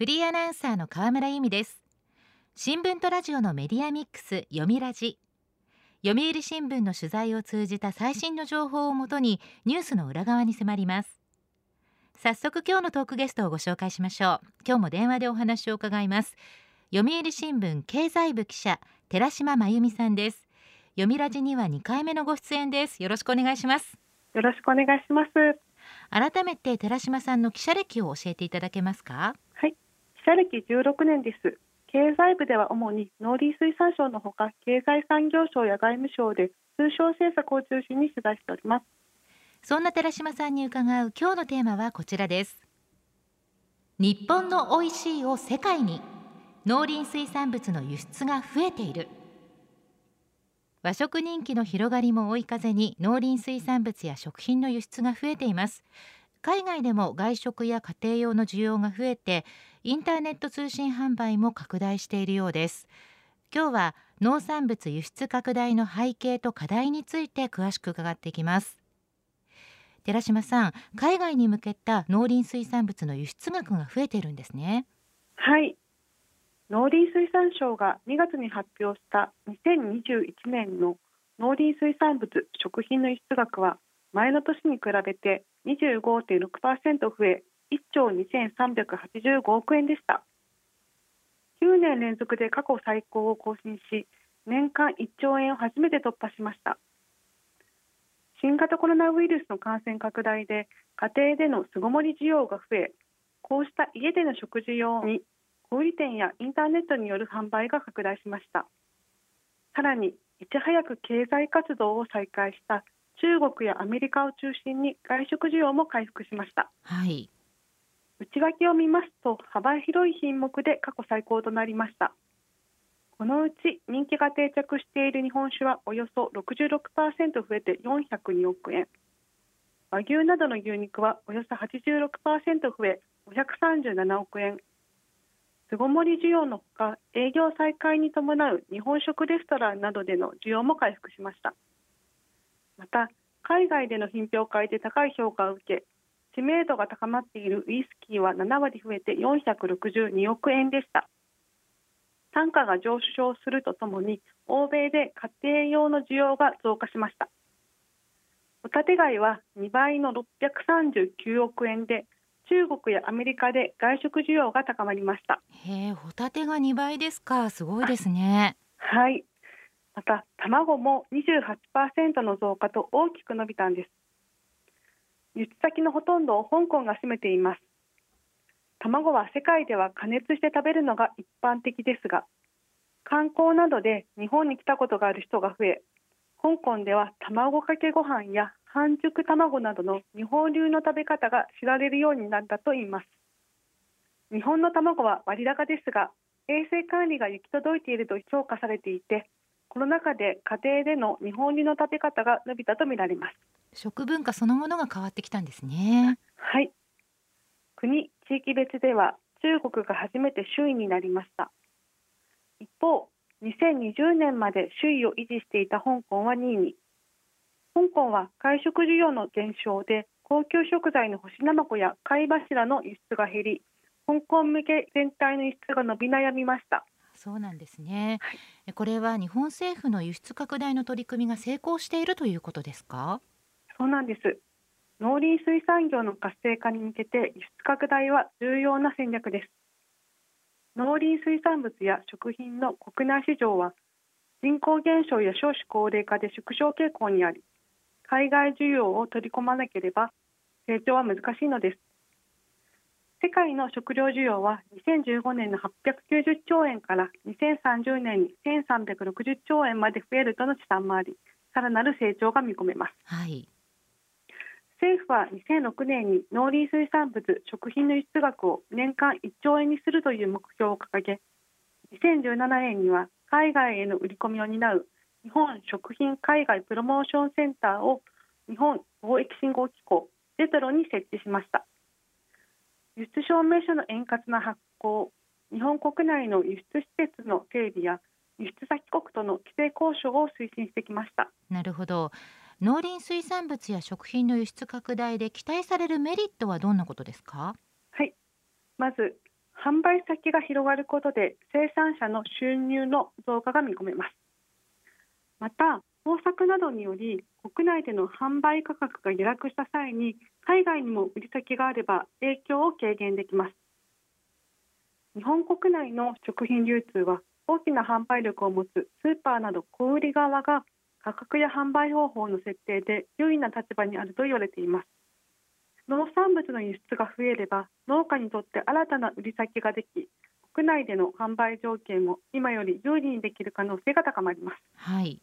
フリーアナウンサーの河村由美です。新聞とラジオのメディアミックス読みラジ。読売新聞の取材を通じた最新の情報をもとにニュースの裏側に迫ります。早速今日のトークゲストをご紹介しましょう。今日も電話でお話を伺います。読売新聞経済部記者寺島真由美さんです。読みラジには2回目のご出演です。よろしくお願いします。よろしくお願いします。改めて寺島さんの記者歴を教えていただけますか？はい記者歴16年です。経済部では主に農林水産省のほか経済産業省や外務省で通商政策を中心に取材しております。そんな寺島さんに伺う今日のテーマはこちらです。日本の美味しいを世界に農林水産物の輸出が増えている。和食人気の広がりも追い風に農林水産物や食品の輸出が増えています。海外でも外食や家庭用の需要が増えてインターネット通信販売も拡大しているようです。今日は農産物輸出拡大の背景と課題について詳しく伺っていきます。寺島さん海外に向けた農林水産物の輸出額が増えているんですね。はい。農林水産省が2月に発表した2021年の農林水産物食品の輸出額は前の年に比べて25.6%増え1兆2385億円でした。9年連続で過去最高を更新し年間1兆円を初めて突破しました。新型コロナウイルスの感染拡大で家庭での巣ごもり需要が増えこうした家での食事用に小売店やインターネットによる販売が拡大しました。さらにいち早く経済活動を再開した中国やアメリカを中心に外食需要も回復しました、はい、内訳を見ますと幅広い品目で過去最高となりました。このうち人気が定着している日本酒はおよそ66%増えて402億円。和牛などの牛肉はおよそ86%増え537億円。巣ごもり需要のほか営業再開に伴う日本食レストランなどでの需要も回復しました。また海外での品評会で高い評価を受け知名度が高まっているウイスキーは7割増えて462億円でした。単価が上昇するとともに欧米で家庭用の需要が増加しました。ホタテ貝は2倍の639億円で中国やアメリカで外食需要が高まりました。へえホタテが2倍ですか。すごいですね。はい。また卵も28%の増加と大きく伸びたんです輸出先のほとんどを香港が占めています。卵は世界では加熱して食べるのが一般的ですが観光などで日本に来たことがある人が増え香港では卵かけご飯や半熟卵などの日本流の食べ方が知られるようになったといいます。日本の卵は割高ですが衛生管理が行き届いていると評価されていてコロナ禍で家庭での日本流の食べ方が伸びたとみられます。食文化そのものが変わってきたんですね。はい。国地域別では中国が初めて首位になりました。一方2020年まで首位を維持していた香港は2位に。香港は外食需要の減少で高級食材の干し卵や貝柱の輸出が減り香港向け全体の輸出が伸び悩みました。そうなんですね、はい、これは日本政府の輸出拡大の取り組みが成功しているということですか？そうなんです。農林水産業の活性化に向けて輸出拡大は重要な戦略です。農林水産物や食品の国内市場は人口減少や少子高齢化で縮小傾向にあり海外需要を取り込まなければ成長は難しいのです。世界の食料需要は2015年の890兆円から2030年に1360兆円まで増えるとの試算もありさらなる成長が見込めます、はい、政府は2006年に農林水産物食品の輸出額を年間1兆円にするという目標を掲げ2017年には海外への売り込みを担う日本食品海外プロモーションセンターを日本貿易振興機構ゼトロに設置しました。輸出証明書の円滑な発行日本国内の輸出施設の整備や輸出先国との規制交渉を推進してきました。なるほど。農林水産物や食品の輸出拡大で期待されるメリットはどんなことですか？はい。まず販売先が広がることで生産者の収入の増加が見込めます。また豊作などにより国内での販売価格が下落した際に海外にも売り先があれば影響を軽減できます。日本国内の食品流通は大きな販売力を持つスーパーなど小売側が価格や販売方法の設定で優位な立場にあると言われています。農産物の輸出が増えれば農家にとって新たな売り先ができ国内での販売条件も今より有利にできる可能性が高まります、はい、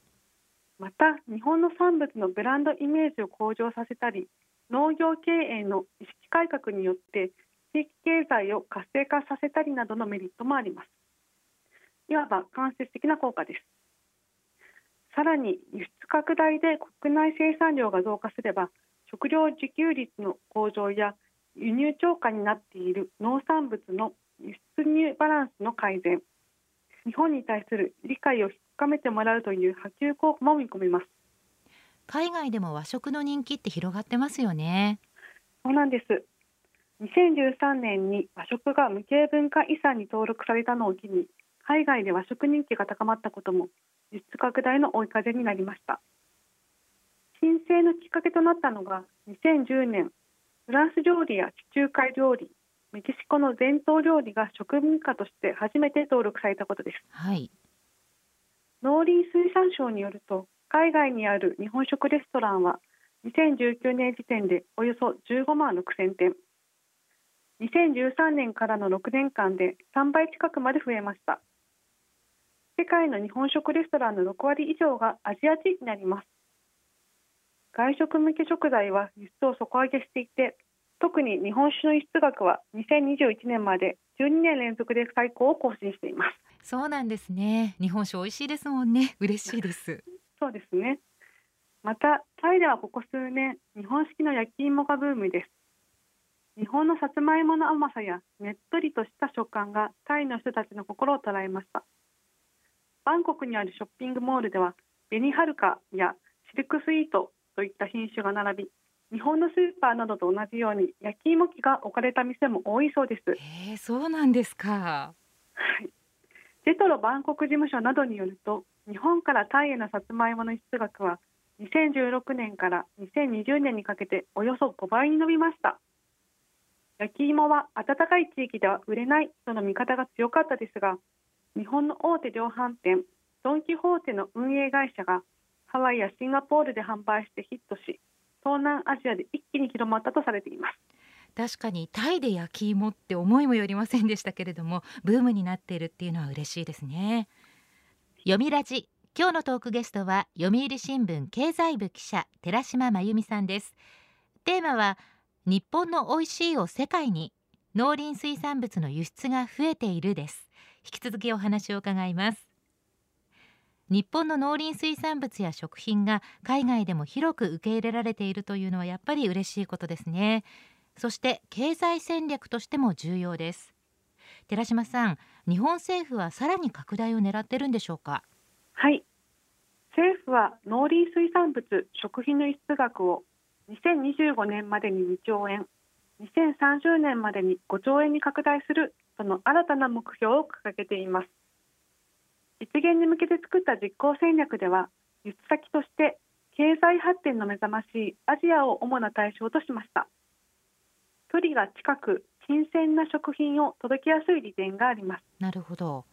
また日本の産物のブランドイメージを向上させたり農業経営の意識改革によって地域経済を活性化させたりなどのメリットもあります。いわば間接的な効果ですさらに輸出拡大で国内生産量が増加すれば食料自給率の向上や輸入超過になっている農産物の輸出入バランスの改善日本に対する理解を深めてもらうという波及効果も見込めます。海外でも和食の人気って広がってますよね。そうなんです。2013年に和食が無形文化遺産に登録されたのを機に海外で和食人気が高まったことも輸出拡大の追い風になりました。申請のきっかけとなったのが2010年フランス料理や地中海料理メキシコの伝統料理が食文化として初めて登録されたことです、はい、農林水産省によると海外にある日本食レストランは2019年時点でおよそ15万6千店2013年からの6年間で3倍近くまで増えました世界の日本食レストランの6割以上がアジア地域になります。外食向け食材は輸出を底上げしていて特に日本酒の輸出額は2021年まで12年連続で最高を更新しています。そうなんですね。日本酒美味しいですもんね。嬉しいです。そうですね。またタイではここ数年日本式の焼き芋がブームです。日本のさつまいもの甘さやねっとりとした食感がタイの人たちの心を捉えましたバンコクにあるショッピングモールでは紅はるかやシルクスイートといった品種が並び日本のスーパーなどと同じように焼き芋機が置かれた店も多いそうです。えー、そうなんですか。はい。ジェトロバンコク事務所などによると、日本からタイへのさつまいもの輸出額は2016年から2020年にかけておよそ5倍に伸びました。焼き芋は暖かい地域では売れないとの見方が強かったですが、日本の大手量販店ドン・キホーテの運営会社がハワイやシンガポールで販売してヒットし、東南アジアで一気に広まったとされています。確かにタイで焼き芋って思いもよりませんでしたけれどもブームになっているっていうのは嬉しいですね。読みラジ。今日のトークゲストは読売新聞経済部記者寺島真由美さんです。テーマは日本の美味しいを世界に農林水産物の輸出が増えているです。引き続きお話を伺います。日本の農林水産物や食品が海外でも広く受け入れられているというのはやっぱり嬉しいことですね。そして経済戦略としても重要です。寺島さん日本政府はさらに拡大を狙ってるんでしょうか？はい。政府は農林水産物食品の輸出額を2025年までに2兆円2030年までに5兆円に拡大するとの新たな目標を掲げています。実現に向けて作った実行戦略では輸出先として経済発展の目覚ましいアジアを主な対象としました。距離が近く新鮮な食品を届けやすい利点があります。なるほど。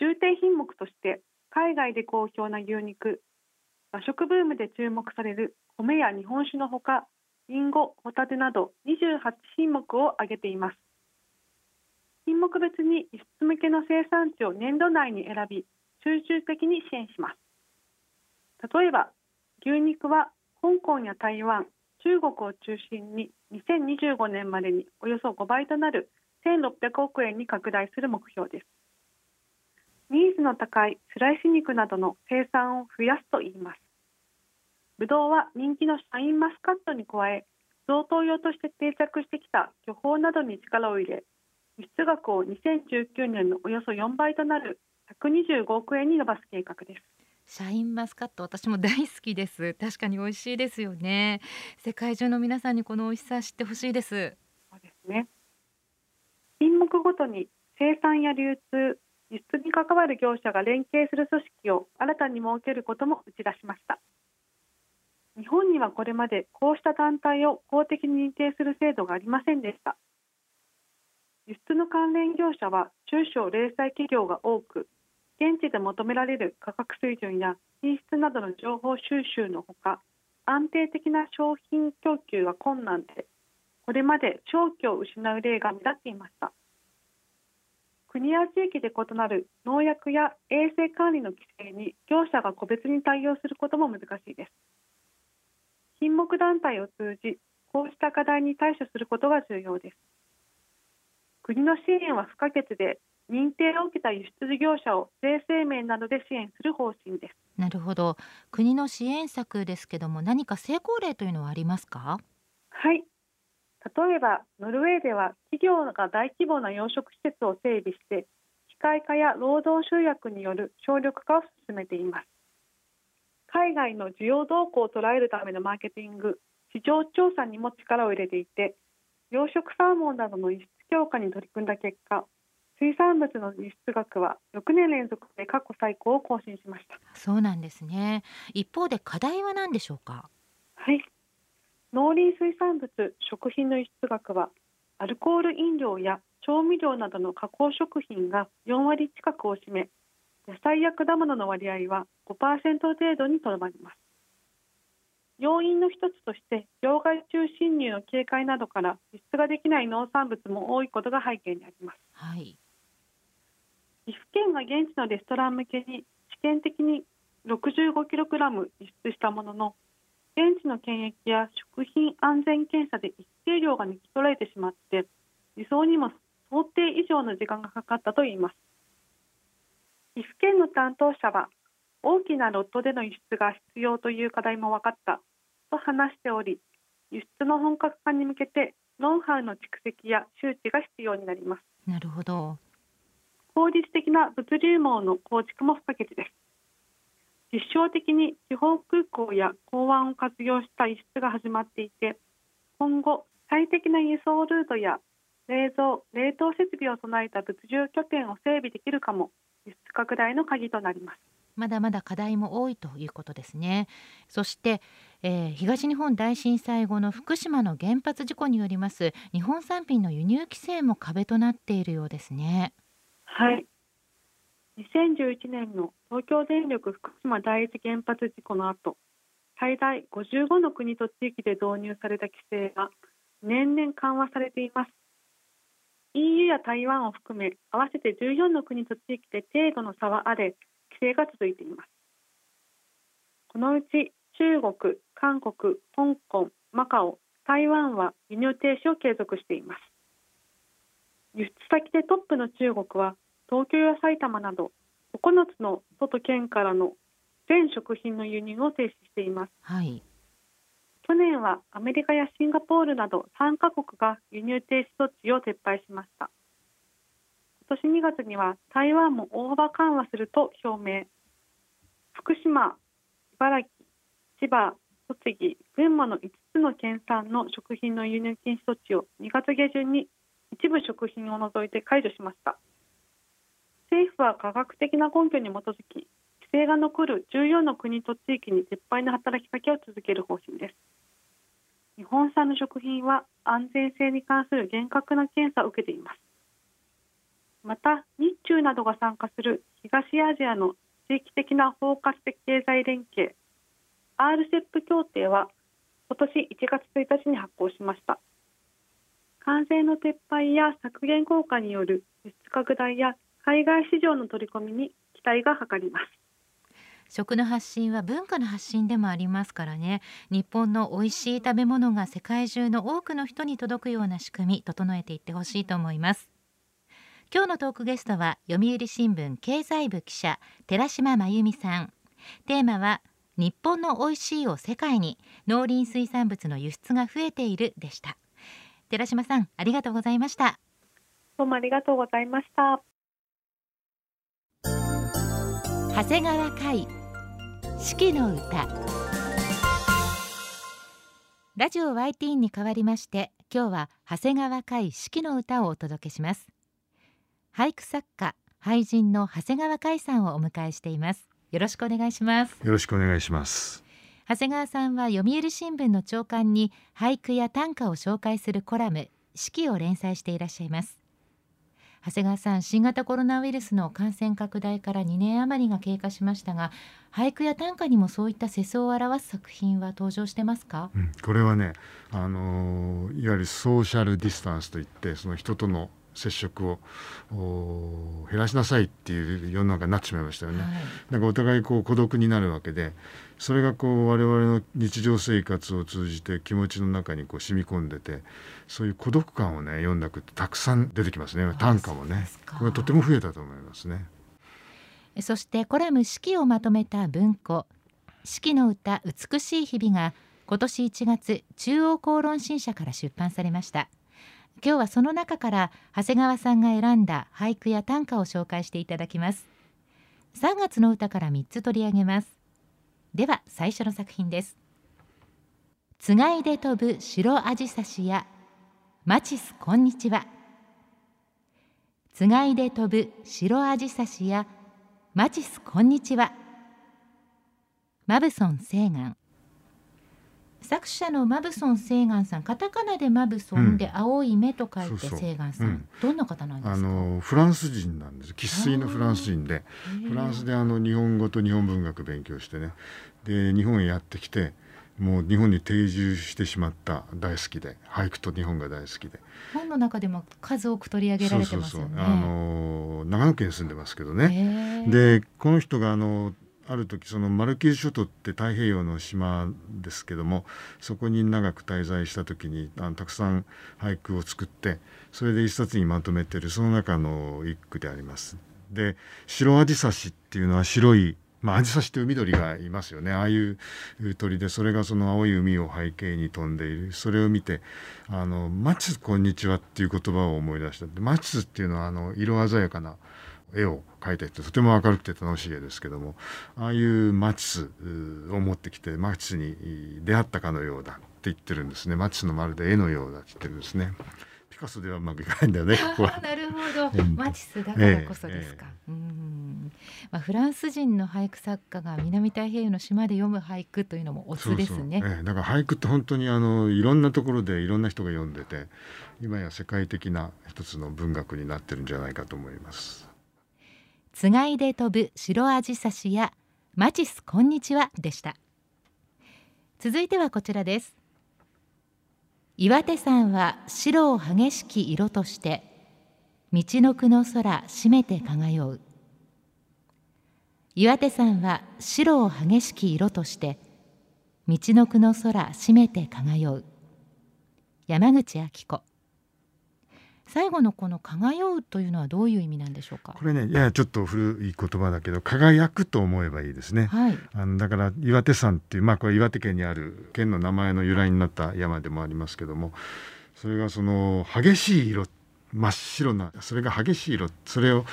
重点品目として海外で好評な牛肉和食ブームで注目される米や日本酒のほかりんごホタテなど28品目を挙げています品目別に輸出向けの生産地を年度内に選び集中的に支援します。例えば牛肉は香港や台湾中国を中心に2025年までにおよそ5倍となる1600億円に拡大する目標です。ニーズの高いスライス肉などの生産を増やすといいます。ブドウは人気のシャインマスカットに加え贈答用として定着してきた巨峰などに力を入れ輸出額を2019年のおよそ4倍となる125億円に伸ばす計画です。シャインマスカット私も大好きです。確かに美味しいですよね。世界中の皆さんにこの美味しさ知ってほしいです。そうですね。品目ごとに生産や流通輸出に関わる業者が連携する組織を新たに設けることも打ち出しました。日本にはこれまでこうした団体を公的に認定する制度がありませんでした輸出の関連業者は中小零細企業が多く現地で求められる価格水準や品質などの情報収集のほか安定的な商品供給が困難でこれまで商機を失う例が目立っていました。国や地域で異なる農薬や衛生管理の規制に業者が個別に対応することも難しいです。品目団体を通じこうした課題に対処することが重要です。国の支援は不可欠で認定を受けた輸出事業者を税制面などで支援する方針です。なるほど。国の支援策ですけども何か成功例というのはありますか？はい。例えばノルウェーでは企業が大規模な養殖施設を整備して機械化や労働集約による省力化を進めています。海外の需要動向を捉えるためのマーケティング市場調査にも力を入れていて養殖サーモンなどの輸出強化に取り組んだ結果水産物の輸出額は6年連続で過去最高を更新しました。そうなんですね。一方で課題は何でしょうか？はい。農林水産物食品の輸出額はアルコール飲料や調味料などの加工食品が4割近くを占め野菜や果物の割合は5%程度にとどまります要因の一つとして場外中侵入の警戒などから輸出ができない農産物も多いことが背景にあります、はい、岐阜県が現地のレストラン向けに試験的に 65kg 輸出したものの現地の検疫や食品安全検査で一定量が抜き取られてしまって輸送にも想定以上の時間がかかったといいます。岐阜県の担当者は大きなロットでの輸出が必要という課題も分かったと話しており輸出の本格化に向けてノウハウの蓄積や周知が必要になります。なるほど。効率的な物流網の構築も不可欠です。実証的に地方空港や港湾を活用した輸出が始まっていて今後最適な輸送ルートや冷蔵冷凍設備を備えた物流拠点を整備できるかも輸出拡大の鍵となります。まだまだ課題も多いということですね。そして、えー、東日本大震災後の福島の原発事故によります日本産品の輸入規制も壁となっているようですね。はい。2011年の東京電力福島第一原発事故の後最大55の国と地域で導入された規制が年々緩和されています。EU や台湾を含め合わせて14の国と地域で程度の差はあれ規制が続いています。このうち中国、韓国、香港、マカオ、台湾は輸入停止を継続しています。輸出先でトップの中国は東京や埼玉など9つの都と県からの全食品の輸入を停止しています、はい、去年はアメリカやシンガポールなど3カ国が輸入停止措置を撤廃しました。今年2月には台湾も大幅緩和すると表明。福島、茨城、千葉、栃木、群馬の5つの県産の食品の輸入禁止措置を2月下旬に一部食品を除いて解除しました。政府は科学的な根拠に基づき規制が残る14の国と地域に撤廃の働きかけを続ける方針です。日本産の食品は安全性に関する厳格な検査を受けています。また日中などが参加する東アジアの地域的な包括的経済連携 RCEP 協定は今年1月1日に発行しました。関税の撤廃や削減効果による輸出拡大や海外市場の取り込みに期待が図ります。食の発信は文化の発信でもありますからね。日本の美味しい食べ物が世界中の多くの人に届くような仕組み整えていってほしいと思います。今日のトークゲストは読売新聞経済部記者寺島真由美さん。テーマは日本の美味しいを世界に農林水産物の輸出が増えているでした。寺島さんありがとうございました。どうもありがとうございました。長谷川海四季の歌。ラジオ YT に代わりまして今日は長谷川海四季の歌をお届けします。俳句作家俳人の長谷川海さんをお迎えしていますよろしくお願いします。よろしくお願いします。長谷川さんは読売新聞の朝刊に俳句や短歌を紹介するコラム四季を連載していらっしゃいます。長谷川さん新型コロナウイルスの感染拡大から2年余りが経過しましたが俳句や短歌にもそういった世相を表す作品は登場してますか、うん、これはね、あのー、いわゆるソーシャルディスタンスといってその人との接触を減らしなさいっていう世の中になってしまいましたよね。はい、なんかお互いこう孤独になるわけでそれがこう我々の日常生活を通じて気持ちの中にこう染み込んでてそういう孤独感をね読んだ句ってたくさん出てきますね短歌もねこれとても増えたと思いますね。そしてコラム「四季」をまとめた文庫「四季の歌美しい日々」が今年1月中央公論新社から出版されました。今日はその中から長谷川さんが選んだ俳句や短歌を紹介していただきます。3月の歌から3つ取り上げます。では最初の作品です。つがいで飛ぶ白アジサシやマチスこんにちは。つがいで飛ぶ白アジサシやマチスこんにちは。マブソン西岸作者のマブソンセーガンさんカタカナでマブソンで青い目と書いてセーガンさん。どんな方なんですか？あのフランス人なんです。生粋のフランス人で。フランスであの日本語と日本文学勉強してね。で日本へやってきてもう日本に定住してしまった大好きで俳句と日本が大好きで。本の中でも数多く取り上げられてますよね。あの長野県に住んでますけどね。でこの人があのある時そのマルキー諸島って太平洋の島ですけどもそこに長く滞在した時にあのたくさん俳句を作ってそれで一冊にまとめてるその中の一句であります。で白アジサシっていうのは白いまあ、アジサシという緑がいますよね。ああいう鳥でそれがその青い海を背景に飛んでいる。それを見て「あのマチスこんにちは」っていう言葉を思い出した。マチスっていうのはあの色鮮やかな絵を描いていてとても明るくて楽しい絵ですけどもああいうマチスを持ってきてマチスに出会ったかのようだって言ってるんですねマチスのまるで絵のようだって言ってるんですね。ピカソではうまくいかないんだよね。ここはなるほど、マチスだからこそですか。ええうんまあフランス人の俳句作家が南太平洋の島で読む俳句というのもオツですね。そうそうええ、だから俳句って本当にあのいろんなところでいろんな人が読んでて、今や世界的な一つの文学になってるんじゃないかと思います。つがいで飛ぶ白アジサシやマチスこんにちはでした。続いてはこちらです。岩手山は白を激しき色として道のくの空締めて輝う。岩手山は白を激しき色として道のくの空締めて輝う。山口明子。最後のこの輝うというのはどういう意味なんでしょうか？これねややちょっと古い言葉だけど輝くと思えばいいですね、はい、あのだから岩手山っていうまあこれ岩手県にある県の名前の由来になった山でもありますけどもそれがその激しい色真っ白なそれが激しい色それを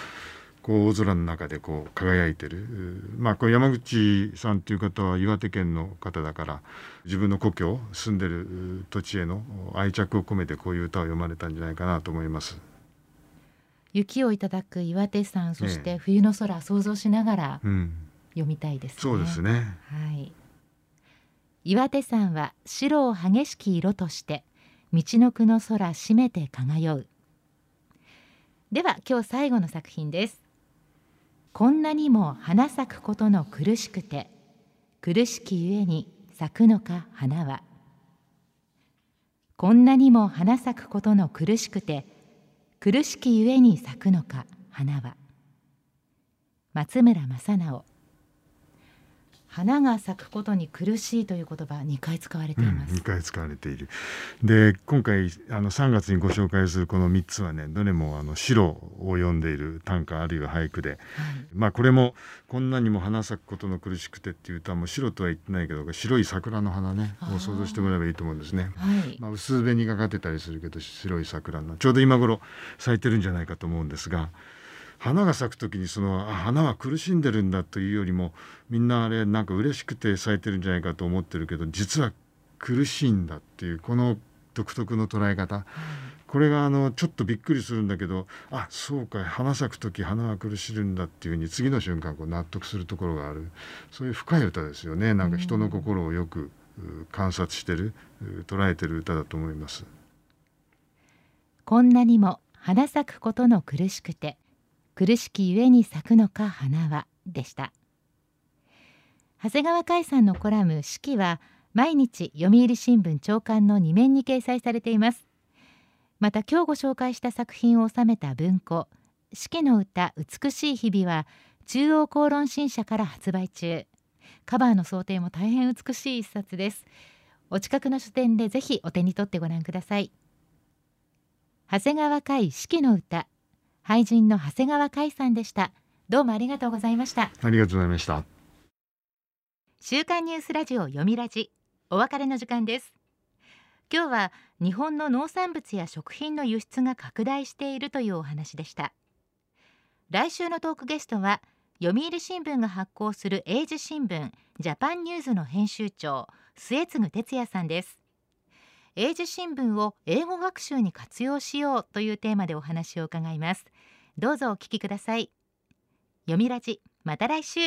大空の中でこう輝いてるまあこれ山口さんという方は岩手県の方だから自分の故郷住んでる土地への愛着を込めてこういう歌を読まれたんじゃないかなと思います。雪をいただく岩手山そして冬の空想像しながら読みたいですね。そうですね。はい。岩手山は白を激しき色として道のくの空締めて輝う。では今日最後の作品です。こんなにも花咲くことの苦しくて苦しきゆえに咲くのか花は。こんなにも花咲くことの苦しくて苦しきゆえに咲くのか花は。松村正直。花が咲くことに苦しいという言葉2回使われています、うん、2回使われている。で今回あの3月にご紹介するこの3つはねどれもあの白を読んでいる短歌あるいは俳句で、はい、まあこれもこんなにも花咲くことの苦しくてっていう歌も白とは言ってないけど白い桜の花ねを想像してもらえばいいと思うんですね、はい、まあ、薄紅がかってたりするけど白い桜のちょうど今頃咲いてるんじゃないかと思うんですが花が咲く時にその花は苦しんでるんだというよりもみんなあれなんか嬉しくて咲いてるんじゃないかと思ってるけど実は苦しいんだっていうこの独特の捉え方、これがあのちょっとびっくりするんだけどあそうか花咲く時花は苦しるんだっていうふうに次の瞬間こう納得するところがある。そういう深い歌ですよね。なんか人の心をよく観察してる捉えてる歌だと思います。こんなにも花咲くことの苦しくて苦しきゆえに咲くのか花はでした。長谷川海さんのコラム四季は毎日読売新聞長官の2面に掲載されています。また今日ご紹介した作品を収めた文庫四季の歌美しい日々は中央公論新社から発売中。カバーの想定も大変美しい一冊です。お近くの書店でぜひお手に取ってご覧ください。長谷川海四季の歌俳人の長谷川海さんでした。どうもありがとうございました。ありがとうございました。週刊ニュースラジオ読みラジお別れの時間です。今日は日本の農産物や食品の輸出が拡大しているというお話でした。来週のトークゲストは読売新聞が発行する英字新聞ジャパンニューズの編集長末次哲也さんです。英字新聞を英語学習に活用しようというテーマでお話を伺いますどうぞお聞きください。読みラジまた来週。